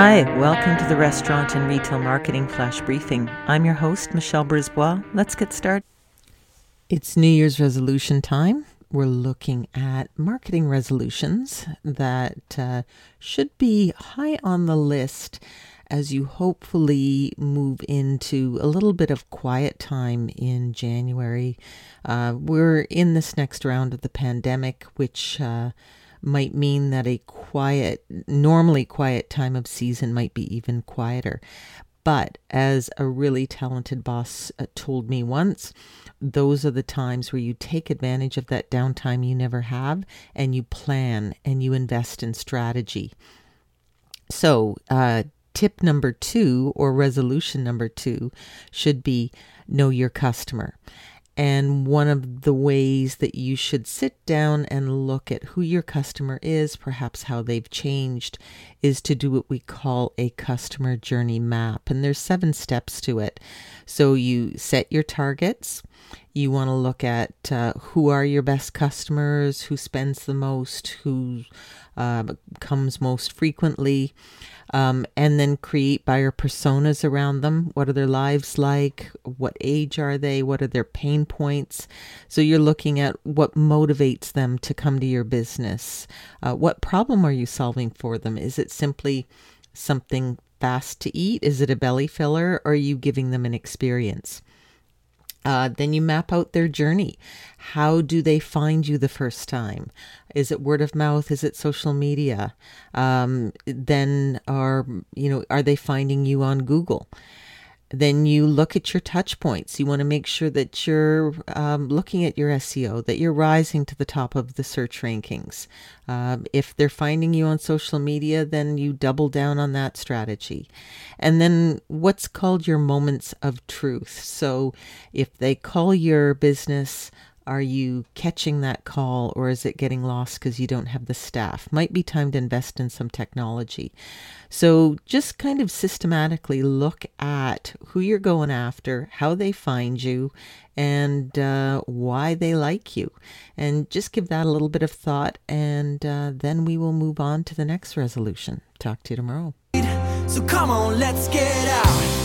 Hi, welcome to the Restaurant and Retail Marketing Flash Briefing. I'm your host, Michelle Brisbois. Let's get started. It's New Year's resolution time. We're looking at marketing resolutions that uh, should be high on the list as you hopefully move into a little bit of quiet time in January. Uh, we're in this next round of the pandemic, which uh, might mean that a quiet, normally quiet time of season might be even quieter. But as a really talented boss uh, told me once, those are the times where you take advantage of that downtime you never have and you plan and you invest in strategy. So, uh, tip number two or resolution number two should be know your customer. And one of the ways that you should sit down and look at who your customer is, perhaps how they've changed, is to do what we call a customer journey map. And there's seven steps to it. So you set your targets. You want to look at uh, who are your best customers, who spends the most, who uh, comes most frequently um, and then create buyer personas around them. What are their lives like? What age are they? What are their pain points? So you're looking at what motivates them to come to your business. Uh, what problem are you solving for them? Is it simply something fast to eat? Is it a belly filler? Or are you giving them an experience? Uh, then you map out their journey. How do they find you the first time? Is it word of mouth? Is it social media? Um, then are you know are they finding you on Google? Then you look at your touch points. You want to make sure that you're um, looking at your SEO, that you're rising to the top of the search rankings. Uh, if they're finding you on social media, then you double down on that strategy. And then what's called your moments of truth. So if they call your business are you catching that call or is it getting lost because you don't have the staff? Might be time to invest in some technology. So just kind of systematically look at who you're going after, how they find you, and uh, why they like you. And just give that a little bit of thought, and uh, then we will move on to the next resolution. Talk to you tomorrow. So come on, let's get out.